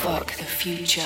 Fuck the future.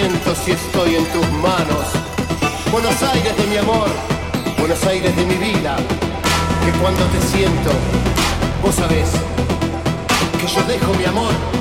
siento si estoy en tus manos. Buenos Aires de mi amor, Buenos Aires de mi vida, que cuando te siento, vos sabés que yo dejo mi amor